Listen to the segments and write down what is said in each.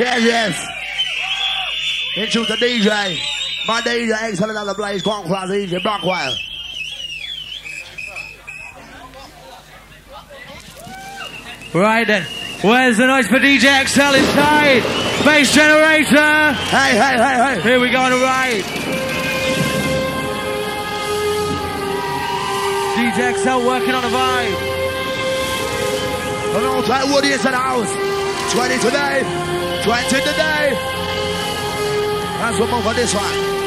Yes, yes. It shoots a DJ. My DJ, excellent at the place, Quan Class, DJ Blackwell. Right then. Where's the noise for DJ XL inside? Bass generator! Hey, hey, hey, hey! Here we go on the right. DJ XL working on a vibe. An all-time Woody is in the house. 20 today. Twice in the day. That's one more for this one.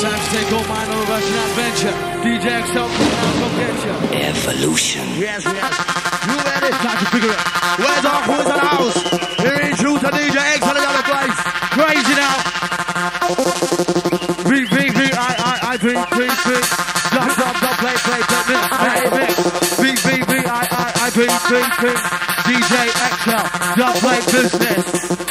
Time to take over my own Russian adventure. DJ XL, come get you. Evolution. Yes, yes. You ready? Time to figure it. Where's our who's in the house? Here is you to DJ XL in the place. Crazy now. V, V, V, I, I, I, V, V, V. Drop, drop, drop, play, play, play, play, play, play. V, V, V, I, I, I, V, V, V. DJ XL, Dub Light Business.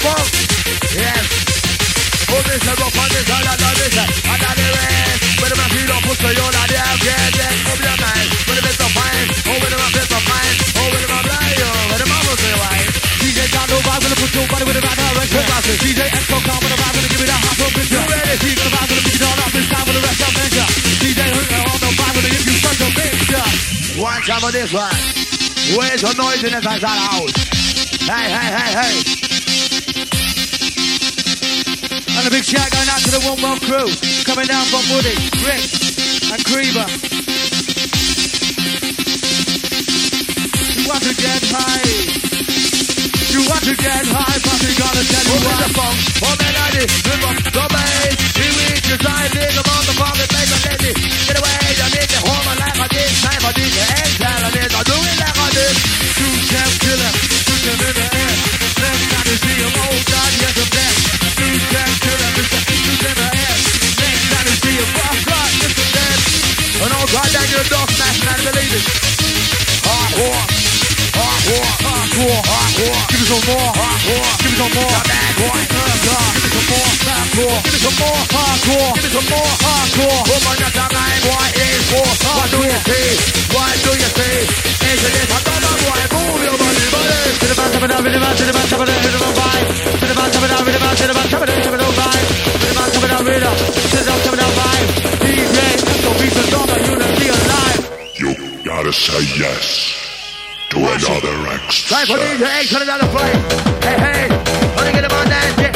funk. DJ got no vibe, gonna put with a. DJ with vibe, gonna give picture. Ready? Gonna vibe, gonna it all up time the rest of. DJ on vibe, gonna give you picture. Watch out for this one. Where's the noise in the house? Hey, hey, hey, hey big shout going out to the One World crew. Coming down from Woody, Rick, and Creeper. You want to get high. You want to get high, but we gotta tell you why. the funk, oh man, I did, the funk, the bass. Here we design, dig them on the pocket, make a lady. Get away, I need the my life, I did, time I did, and tell I did, I do it like I did. Two champ killer, shoot him in the air. Left side is the old God, yes, the best. War hardcore, hardcore. Give me some more, hardcore. Give me some more, boy. Give me some more, hardcore. Give me some more, hardcore. Give me some more, hardcore. Woman, that's do you see? What do you see? Is it double boy? Move your body, body. To the man, to the man, to the man, to the man, to the man, to the vibe. To the man, to the man, to the man, to the man, to the man, to the vibe. To the man, to the rhythm. To the man, to the Echo, beats the to the that? Get, get him on the Another extra. Time for DJ X another flame. Hey, hey, wanna get about that?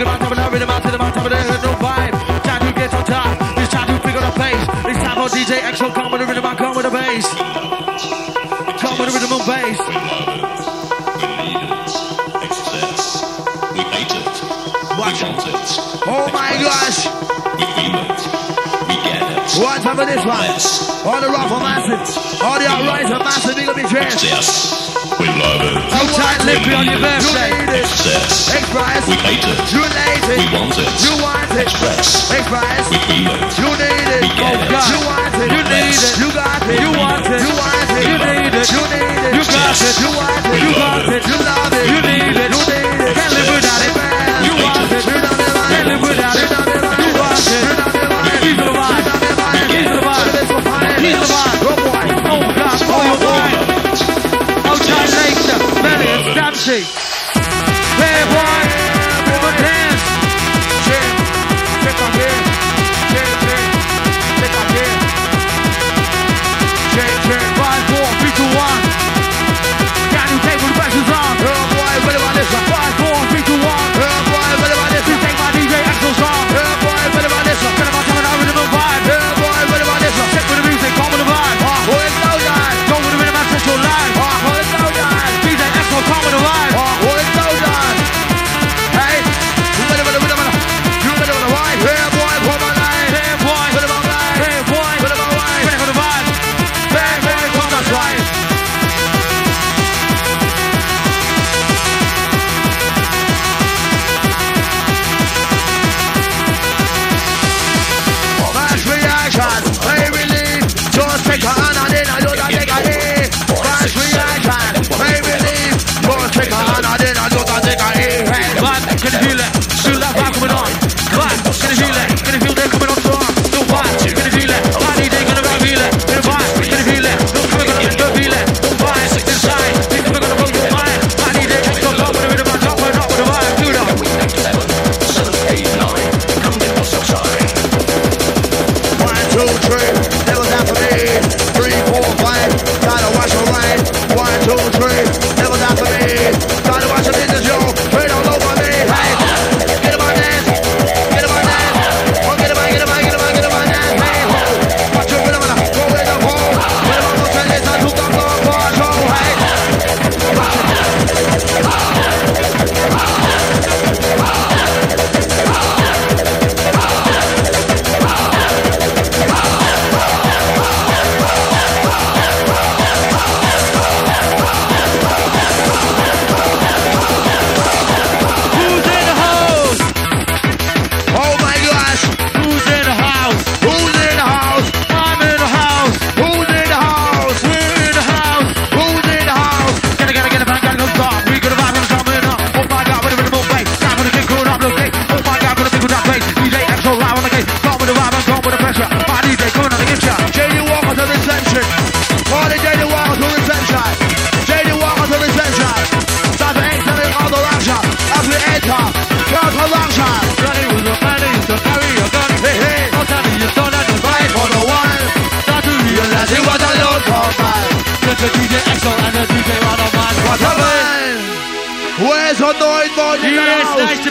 the man, top of the rhythm, out to the man, top of the hood, no vibe. Time to get on top, it's time to figure the pace. It's time for DJ XO, come with the rhythm, I come with the bass. Come with the rhythm and bass. Watch it. Oh my gosh! We feel it. Watch out for this one. All the rough are massive. All the outrise are massive. Big up your chest. We love it. So tight lippy on your You birthday. need it. Excess. Express. We hate it. You lazy. We want it. You want it. Express. Express. We feel it. You need it. We get it. You want it. You need it. You got it. You want it. You want it. You need it. You need it. You got it. You want it. You got it. You love it. You need it. You need it. Can't live without it. You want it. You love it. Can't live without it. You want it.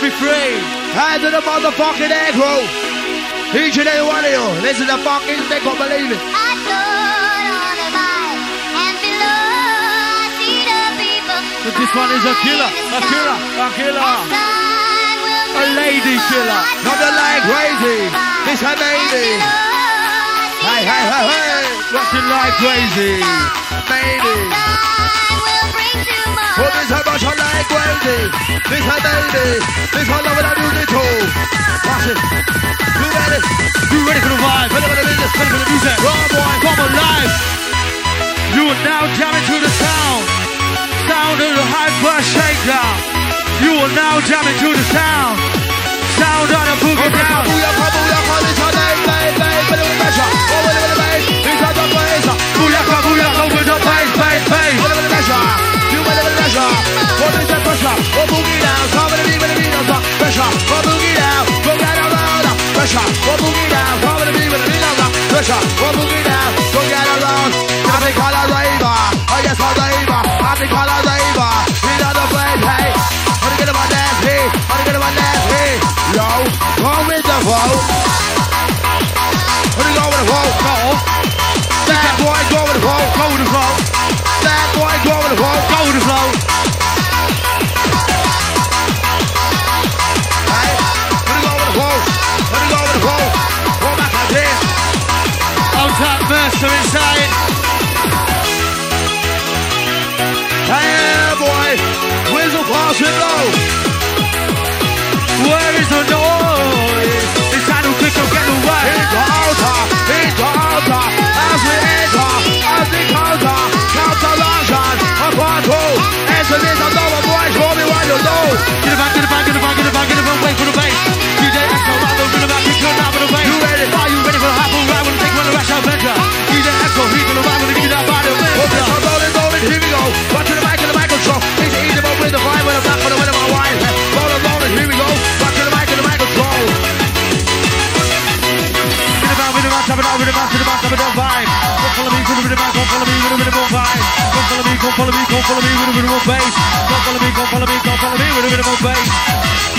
Be free. Hands to the motherfucking air crew. Each and every one of you. This is the fucking thing, can't believe it. I stood on the vine, and below I see the people. But this one is a killer, a killer, a killer. A lady killer. Not the like crazy. This a lady. Hey, hey, hey, hey. Rocking like crazy. Lady. Put this a of crazy. This lady. This over the music. Watch it. You ready? You ready for the vibe? Ready for the business? Ready for the music? Come on. Come alive. You are now jamming to the sound. Sound of the hyper shakedown. You are now jamming to the sound. Sound on the boogie down. Booyaka, booyaka, bass. Bass. Bass, Down. Come with the beat, with the beat, no pressure. Oh, boogie down. Go get around. I think call a. I guess I'm a. I think call a raver. We got the place, hey. Wanna get my dance, hey. Wanna get my dance, hey. Yo, go with the flow. Wanna go with the flow. Go, Bad boy, go with the flow. go with the flow. Get away. Into the altar, into the altar. As we enter, as we counter, counteraction. I'm powerful. As soon as I know, I'm going to blow me wide open. Get it rhythm out, tap it out, rhythm out, rhythm out, tap vibe. Come follow me, come rhythm out, come follow me, with a rhythm of vibe. Come follow me, come follow me, come follow me, with a rhythm of bass. Come follow me, come follow me, come follow me, with a rhythm of bass.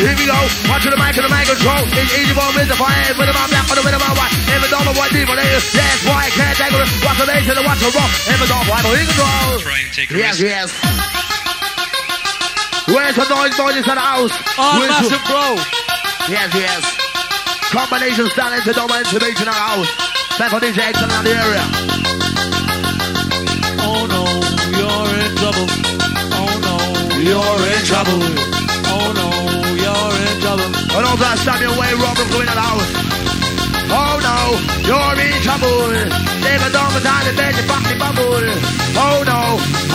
Here we go. Watch the mic and the mic control. It's easy, but with the vibe, with the my black, with the with my white. If it don't know what people it is, that's why I can't take it. Watch the bass and watch the rock. If it don't, why but control. Try and take a Yes, yes. Where's the noise, boys in the house? Oh, Where's the- massive bro. Yes, yes. Combination style into the intimation of the house. Time for DJ X around the area. Oh no, you're in trouble. Oh no, You're in trouble. Trouble. And also I stop your way, Robert, going house. Oh no, you're in trouble. Never done the time to bed, you fuck me bubble. Oh no,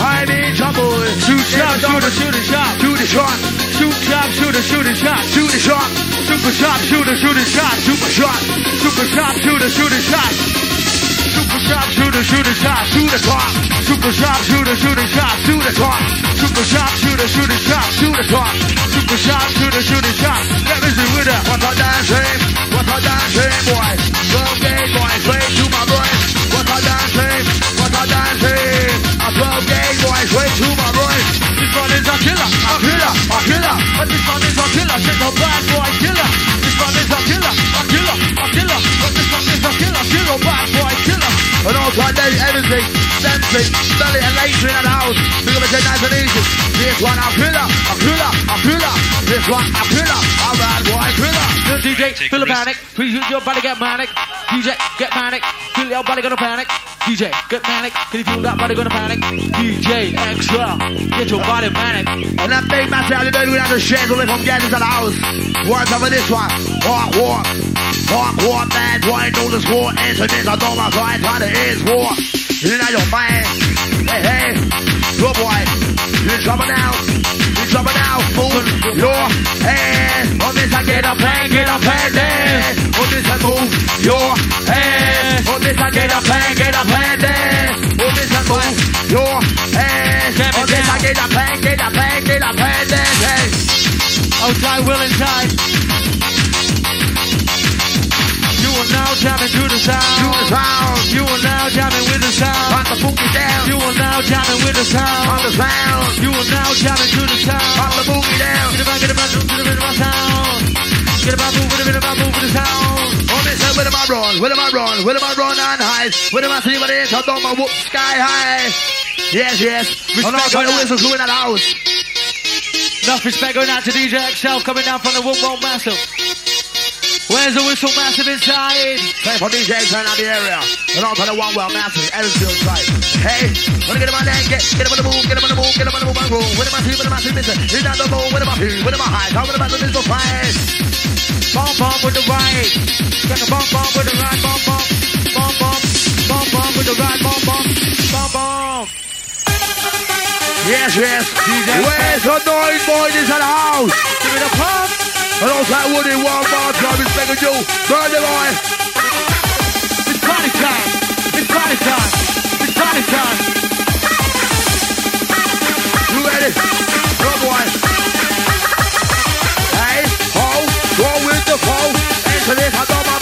I'm in trouble. Shoot shot, shoot a shoot a shot. Shoot the shot, Shoot shot, shoot a shoot a shot. shoot the shot, Super shot, shoot a shoot a shot. super shot, Super shot, shoot a shoot a shot. Super shot, shoot a shoot a shot. shoot the clock, Super shot, shoot a shoot a shot. shoot the clock, Super shot, shoot a shoot a shot. shoot the clock. Super shot, shoot a shoot a shot. Let me see with that. What a dancing, eh? what a dancing eh, boy. Twelve gay boy, straight to my brain. What a dancing, eh? what a dancing. A twelve gay boy, straight to my brain. This one is a killer, A killer, a killer. but this one is a killer. She's a bad boy killer. I did everything, dancing, and later in the house. Think of it nice and easy. This one a killer, a killer, a killer. This one a killer, a bad boy killer. The DJ, feel the panic. Please use your body get manic. DJ, get manic. Feel your body gonna panic. DJ, get manic. Can you feel that body gonna panic? DJ, extra. Get your body manic. And that big massive how you do without the shit away from getting to the house. What's up with this one? Walk, walk. Walk, walk, bad boy, know this war. Incidents, I know my side, how it is war. You know your man. Hey, hey. Good boy. You in trouble now. Trouble now. Move your hand. On this I get a plan, get a plan there. On this I move your hand. On this I get a plan, get a plan there. On this I move your hand. Get me On this I get a plan, get a plan, get a plan. Hey. Oh, Outside, will inside. You jamming to the sound. To the sound. You are now jamming with the sound. On the boogie down. You are now jamming with the sound. On the sound. You are now jamming to the sound. On the boogie down. Get about, get about, get about, get about sound. Get about, move, get about, move with the sound. On this side, where am I run? Where am I run? Where am I run on high? Where am I see what it is? I don't my whoop sky high. Yes, yes. On all side, the whistles that house. Enough respect going out to DJ XL coming down from the Wood Wall Massive. Where's the whistle massive inside? Time for DJ turn out the area. And on to the one well massive, Edinfield side. Hey, wanna get him on that, get, get him on the move, get him on the move, get him on the move, and roll. Where am I see, where am I see, mister? He's down the road, where am I see, where am I high? How am I the missile fight? Bomb bomb with the right. Got a bomb bomb with the right. Bomb bomb. Bomb bomb. Bomb bomb with the right. Bomb bomb. Bomb bomb. Yes, yes. DJ. Where's the noise boys in the house? Give it a pump. And also that Woody one more time, it's begging you. Burn the boy. It's party time. It's party time. It's party time. You ready? Go boy. Hey, ho, go with the flow. Into this, I got my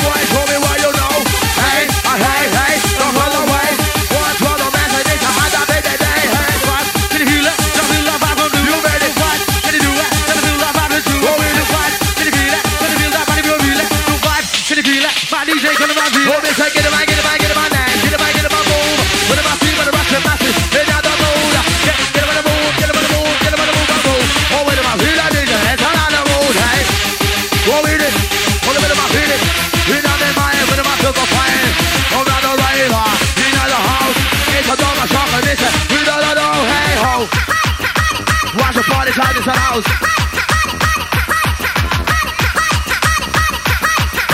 house.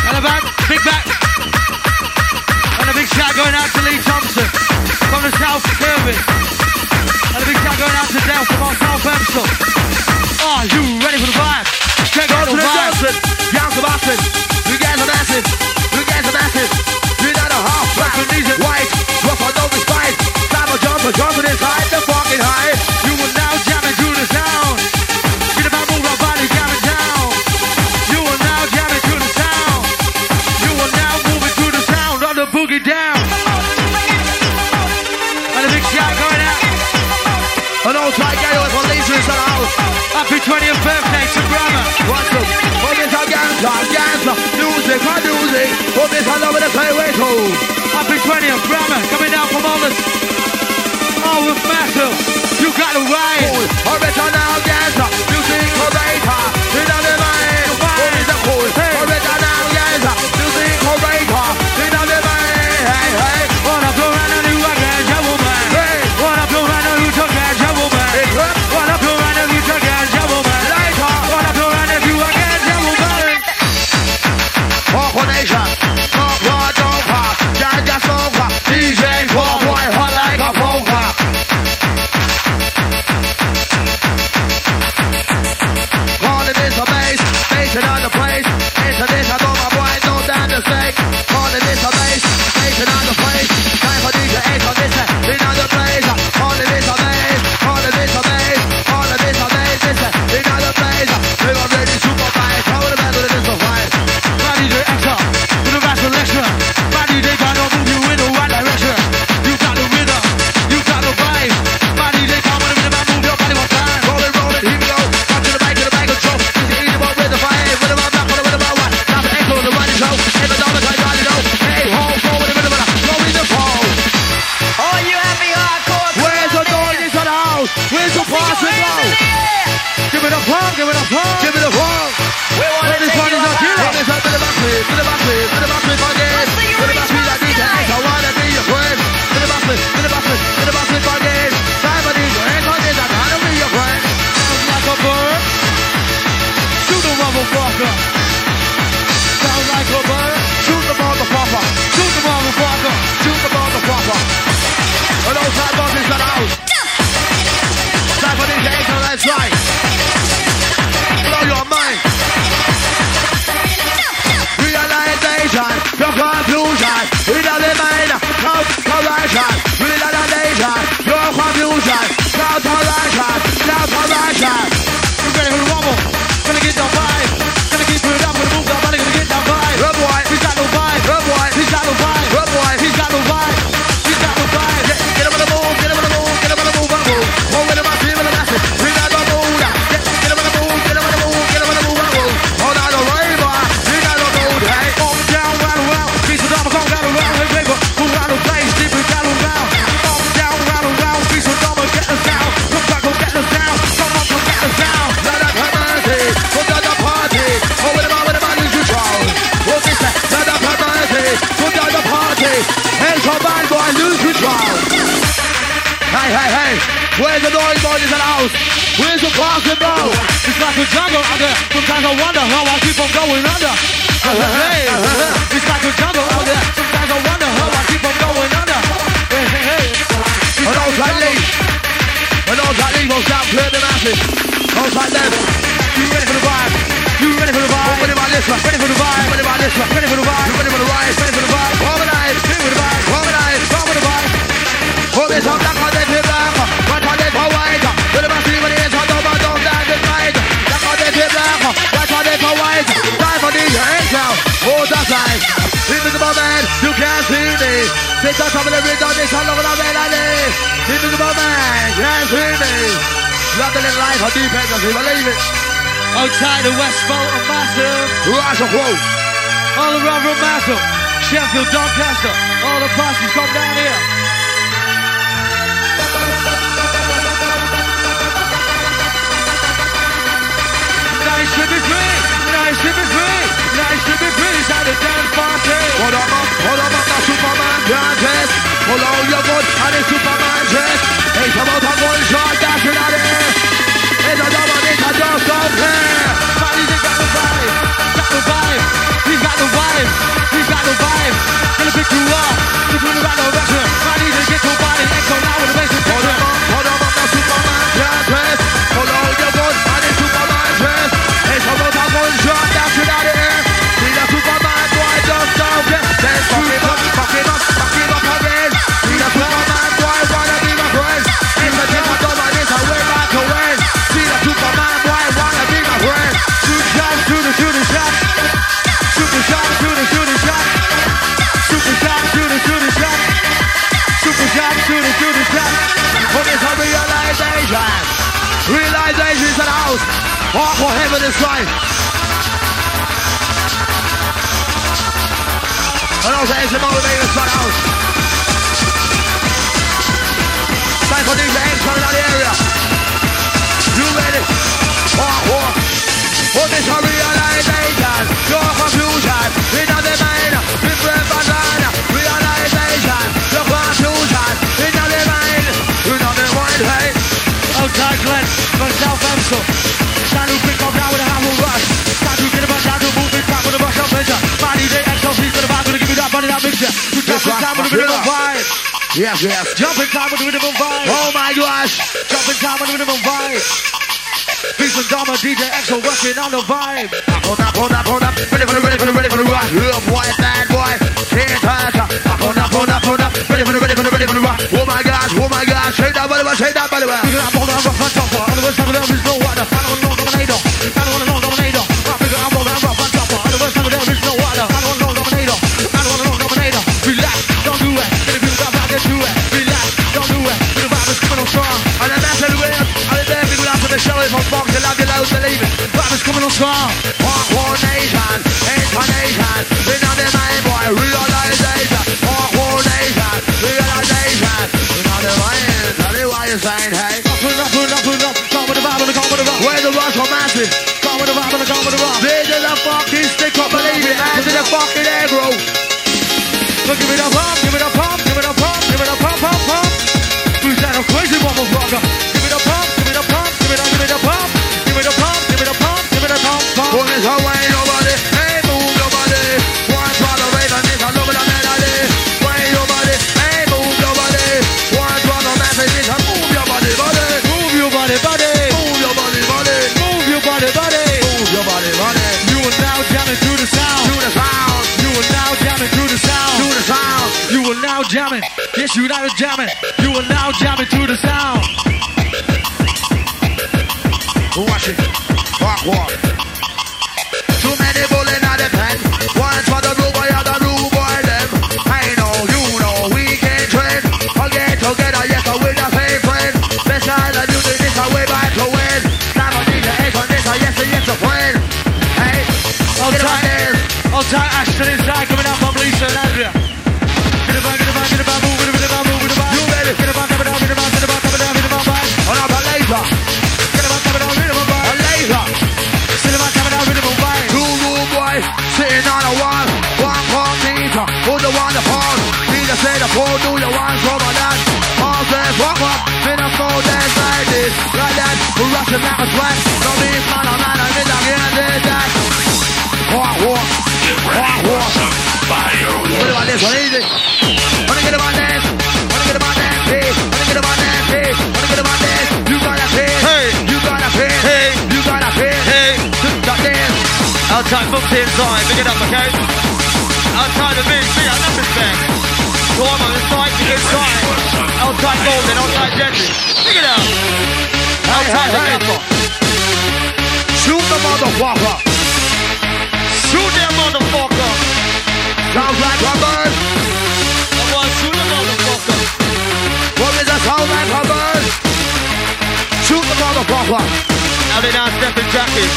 And a back, big back. And a big shout going out to Lee Thompson from the South Kirkby. And a big shout going out to Dale from our South Elmsall. Are ah, you ready for the vibe? Check out the vibe. Johnson, Young Sebastian, you guys are massive, you guys are massive. You know the half black, white, rough on no despite. Simon Johnson, Johnson inside the fucking high. 20th birthday to Brahma. What's up? Oh, this a gangster, gangster. Music, my music. Oh, this I love it, I say, wait, oh. Happy 20th Brahma coming down from all this. Oh, with massive. You got the right. Original gangster. Music, orator. Nation, die. The? It's like a jungle out there. Sometimes I wonder how I keep on going under. Hey, it's like a jungle out there. Sometimes I wonder how I keep on going under. Hey, hey, hey. I know it's like Lee. I know it's like Lee goes down, clear the masses. I it's like them. You ready for the vibe? You ready for the vibe? Ready about this one. Ready for the vibe? Ready about this one. Ready for the vibe? Ready for the ride? Ready for the vibe? Ready for the vibe? Harmonize. That side. Invisible man, you can't see me. Take the trouble and read on this, all over the melody. Invisible man, can't see me. Love the little life, how deep end, you believe it. Outside the Westfold and Massive. Rush of quote. All around from Massive. Sheffield, Doncaster. All the parties come down here. Nice to be free. Nice to be free. Nice to be. It's at a dance party. Hold up, hold up, the Superman dress. Pull out your gun and the Superman dress. It's about a gunshot, that's it out there. It's a double, it's a just don't care. Party's got the vibe. Got the vibe. He's got the vibe. He's got the vibe. Gonna pick you up. You're doing the right direction. Party's a get your body. Echo now with a basic Hold up, hold up, the Superman dress. Pull out your gun and the Superman dress. It's about a gunshot, Walk for heaven is right. And also it's a motivator son house. Time for these eggs coming out the area. You ready? Walk, walk. When it's a realization, your confusion, in the mind, different pattern, realization, your confusion, in the mind, in the mind, hey. Outside Glen from Southampton. Time to pick up now Yes, yes. Jump in time with rhythm of vibe. Oh my gosh. Jump in time with rhythm of vibe. Beats and Dharma, DJ EXO, working on the vibe. Hold up, hold up, hold up. Ready for the, ready for the, ready for the rock. Yeah, boy, bad boy. Can't touch her. Hold up, hold up, hold up. Ready for the, ready for the, ready for the rock. Oh my gosh, oh my gosh. Shake that body, shake that body. Figure out all the rough and tougher. On the west side of there is no water. I don't Coming on strong. Walk, one nation. Incarnation. In on the mind, boy. Realization. One nation. Realization. In on the mind. Tell you why you're saying, hey. Up and up and up and up. Come with the vibe and come with the rock. Where's the rush for massive? Come with the vibe and come with the rock. This is a fucking stick up, believe it. This is a fucking aggro. Give it a pump, give it a pump, this. Outside Ashton inside coming out from Lisa and Andrea. Get about, get about, get about, move, get about, get about, move, get about. You ready? Get about, get get about, get about, get about, get about, bye. On up laser. Get about, get about, get about, bye. A laser. About, get about, get about, bye. Two boys sitting on a wall. One who the one the. Peter said the do you want from a? Paul says, walk up, been a more dance like this, like that. We're rushing like a sweat. No means man, I'm in the game, that. Walk, walk, walk, walk. What about this one easy? Wanna get about dance? Wanna get about dance? Hey, wanna get about dance? Hey, wanna get about dance? You gotta pay. Hey. you gotta pay. Hey. you gotta pay. Hey. Stop dance. Outside booked inside, pick it up, okay? Outside the big up numbers back. Go on, on inside, pick inside. Outside golden, outside gentry. Pick it up. Outside the hey. camper. Shoot the motherfucker. Motherfucker. Sounds like a. I want to shoot the motherfucker. What is a sound like a? Shoot the motherfucker. Now they down stepping jacket.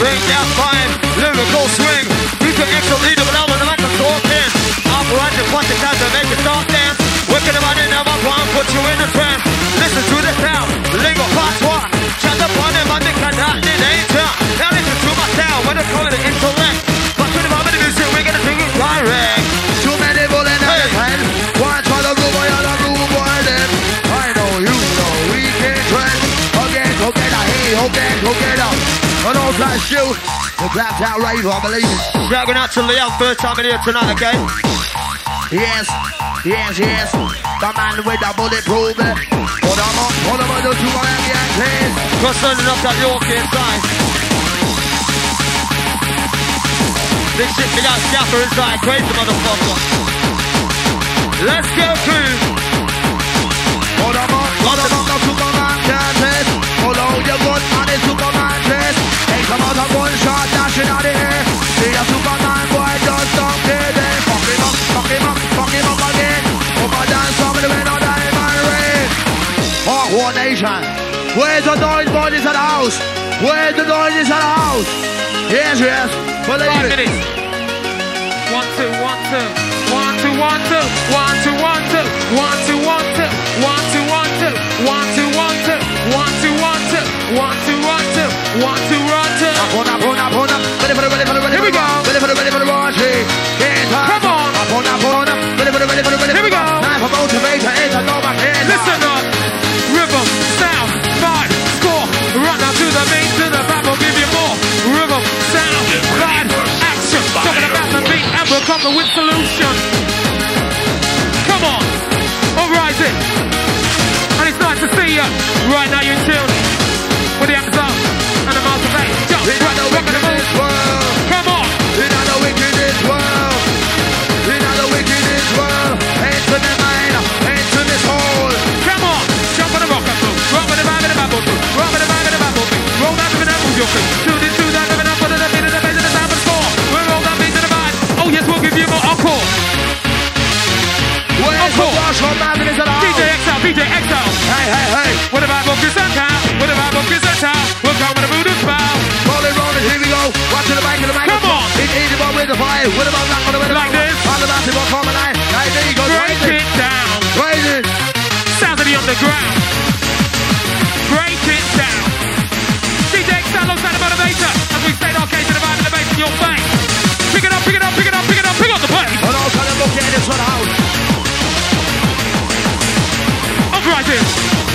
Bring down fine, lyrical swing. Can extra leader, but I'm like a scorpion. Operate the punch it to make it start dance. Wicked about it, now I'm put you in a trance. Listen to the sound, Grab that rave, I believe. Grabbing out to Leon, first time in here tonight, okay? Yes, yes, yes. The man with the bulletproof. What am I, what am I doing to my ambient, please? Cross loading up that York inside. This shit be got scaffer inside, crazy motherfucker. Let's go through. What am I, what am I doing to my ambient, please? Follow your good man, it's too test. Hey, come out of one shot, dashing out the air. See a Superman boy, just don't care then. Fuck him up, fuck him up, fuck him up again. Over dance, some the on diamond ring. Hawk War Nation. Where's the noise bodies at the house? Where's the noises at the house? Yes, yes. Believe Five it. minutes. One, two. One, two, Right now, you're too. What about that? What about like this? All about it, what? Right, there you go. Break it, it down. Raise it. Sound of the underground. Break it down. DJ XL looks the motivator. As we stay arcade to the vibe the bass in your face. Pick it up, pick it up, pick it up, pick it up, pick up the bass. And also look at this one out. Uprising.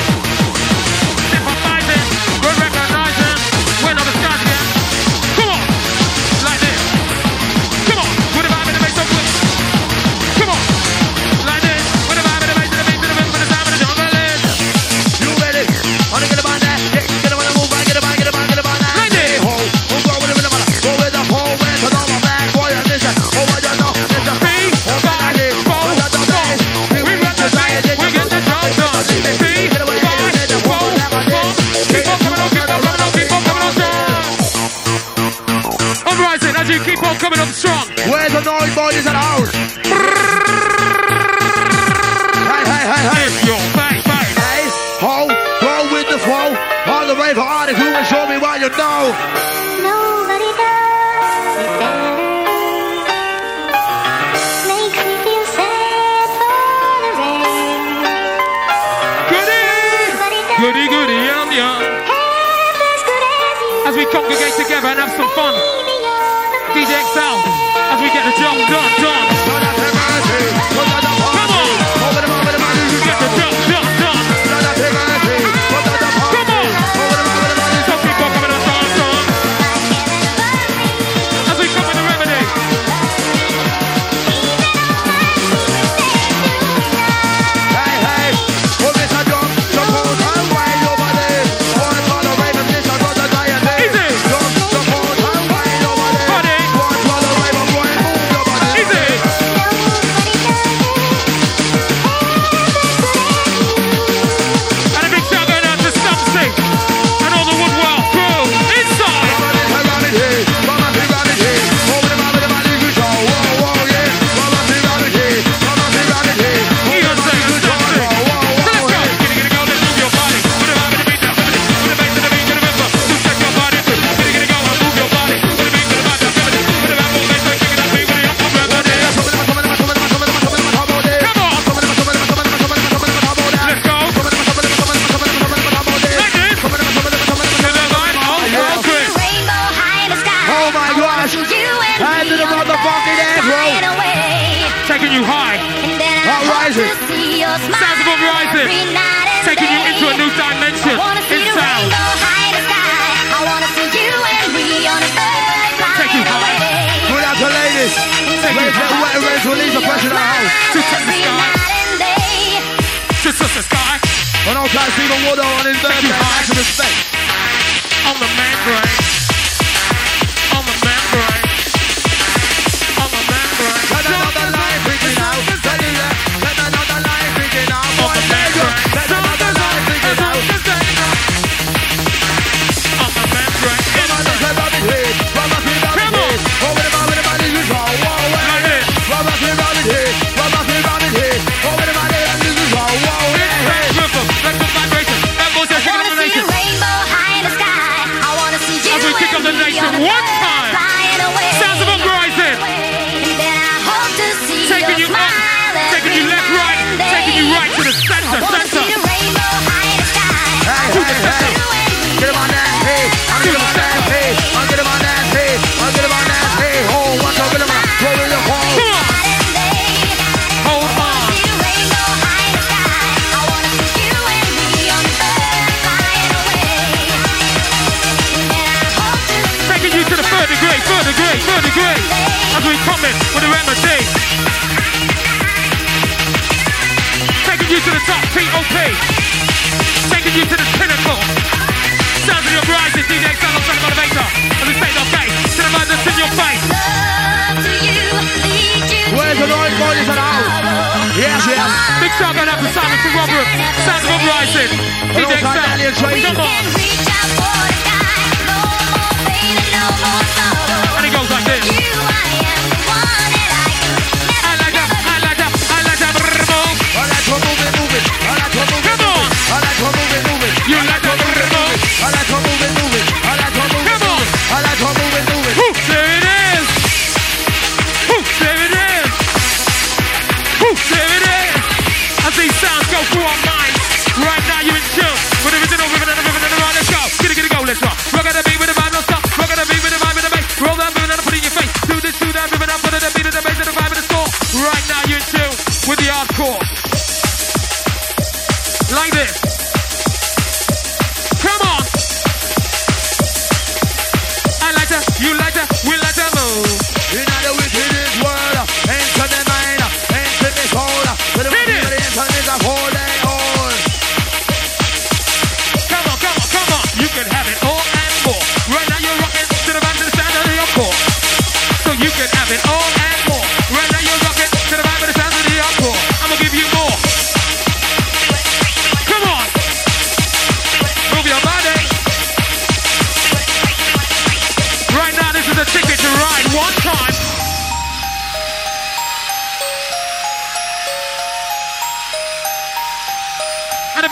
我再看一眼，吹什么？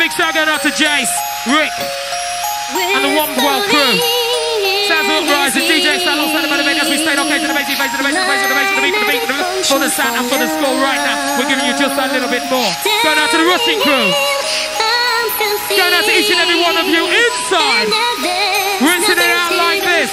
Big shout going out to Jace, Rick, and the One World crew. Sounds DJ the we okay the bass, bass, the bass, bass, the bass, the for the sound and for the score right now. We're giving you just a little bit more. Going out to the Rushing crew. Going out to each and every one of you inside. Rinsing it out like this.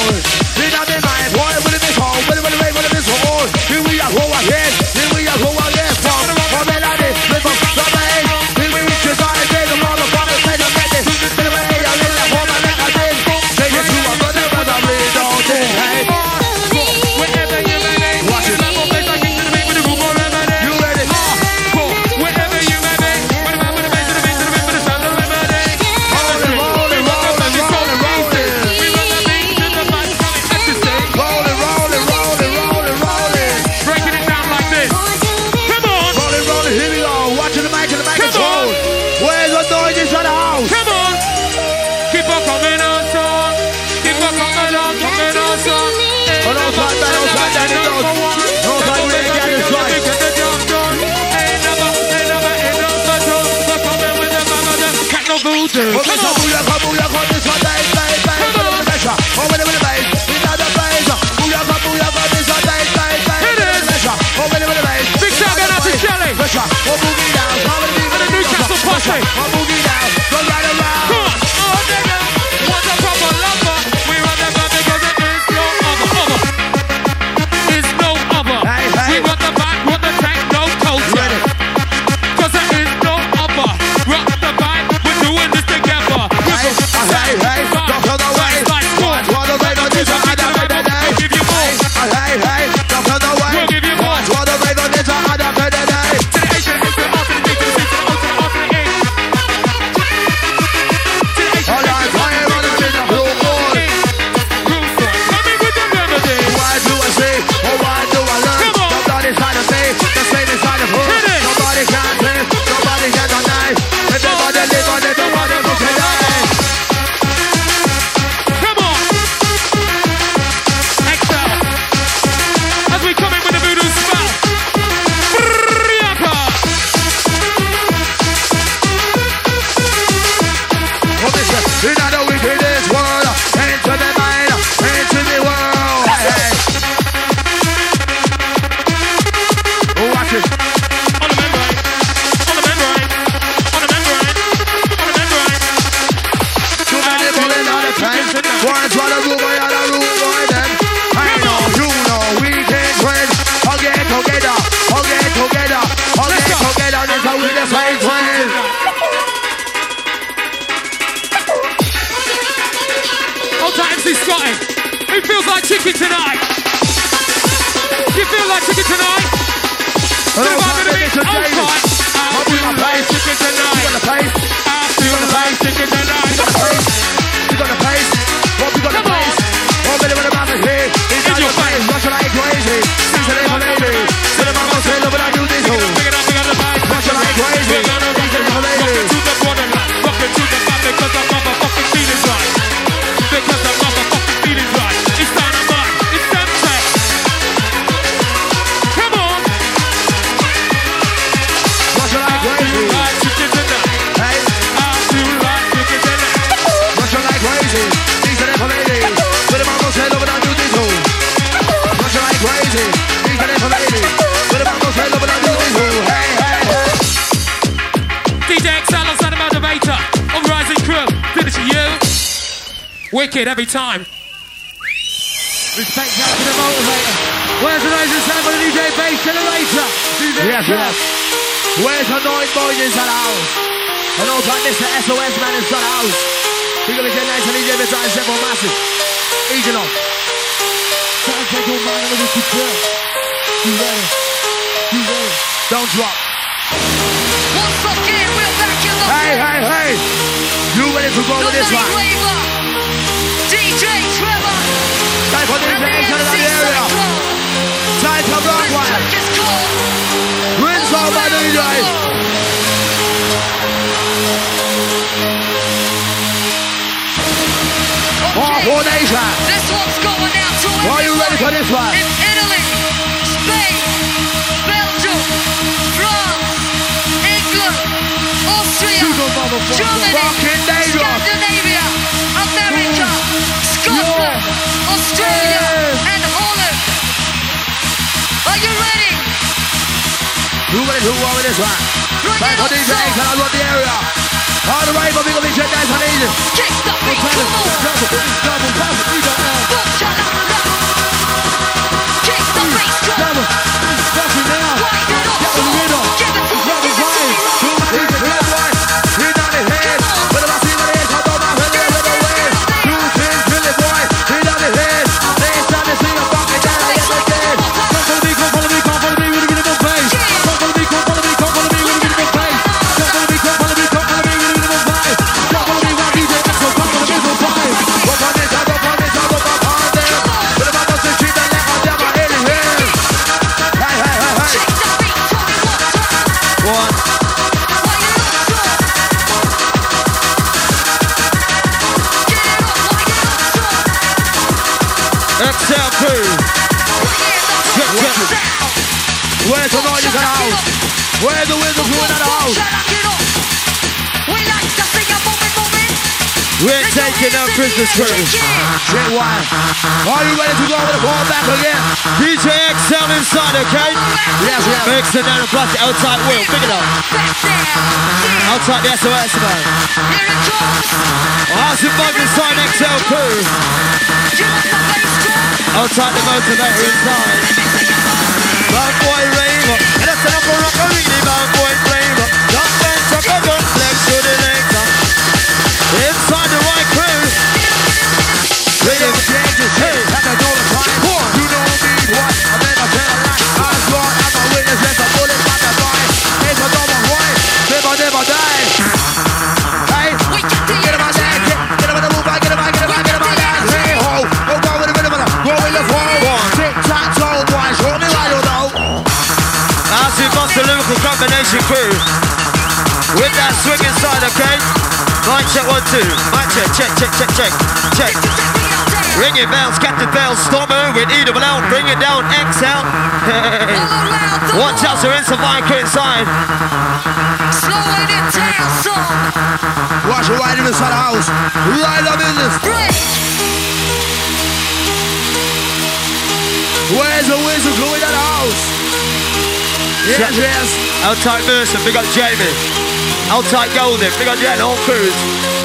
hours. Wicked every time. Respect out to the motivator. Where's the rising sound for the DJ bass generator? DJ Yes, yes. Where's the noise boys in the house? And all like this, the SOS man in the house. We're gonna get nice and easy every time, simple, massive. Easy enough. Sound check your mind on the wicked drill. You ready? You ready? Don't drop. Once again, we're back in the Hey, hey, hey. You ready to go with this night one? DJ Trevor. Time for the and the in the area. Time to rock This one. track is called Rinse out my DJ. Oh, whole nation. this one's going out to Are you ready for this one? In Italy, Spain, Belgium, France, England, Austria, Germany, Fucking this one? For DJ son. and I run the area. All the way, but we gonna be shut down for easy. Kick the beat, come on. Boom, cha-la-la. Kick Where's the whistle crew in the house? We like to see you moving, moving. We're taking no prisoners crew. Shit, why? Are you ready to go with the ball back again? DJ XL inside, okay? Yes, yes. Mixing down the plastic outside wheel. Pick it up. Outside the SOS man. Oh, how's it bug inside XL crew? Outside the motivator inside. Bad boy raver. Okay? Mic check one, two. Mic check, check, check, check, check, check. Ring it bells, Captain Bells, Stormer with E double L, bring it down, X out. Watch out, so inside mic crew inside. Slowing it down, son. Watch you right inside the house. Right up business. Break. Where's the whistle going at the house? Yes, yes. Outside Mercer, big up Jamie. Outside Golden, big up Jan, all crews.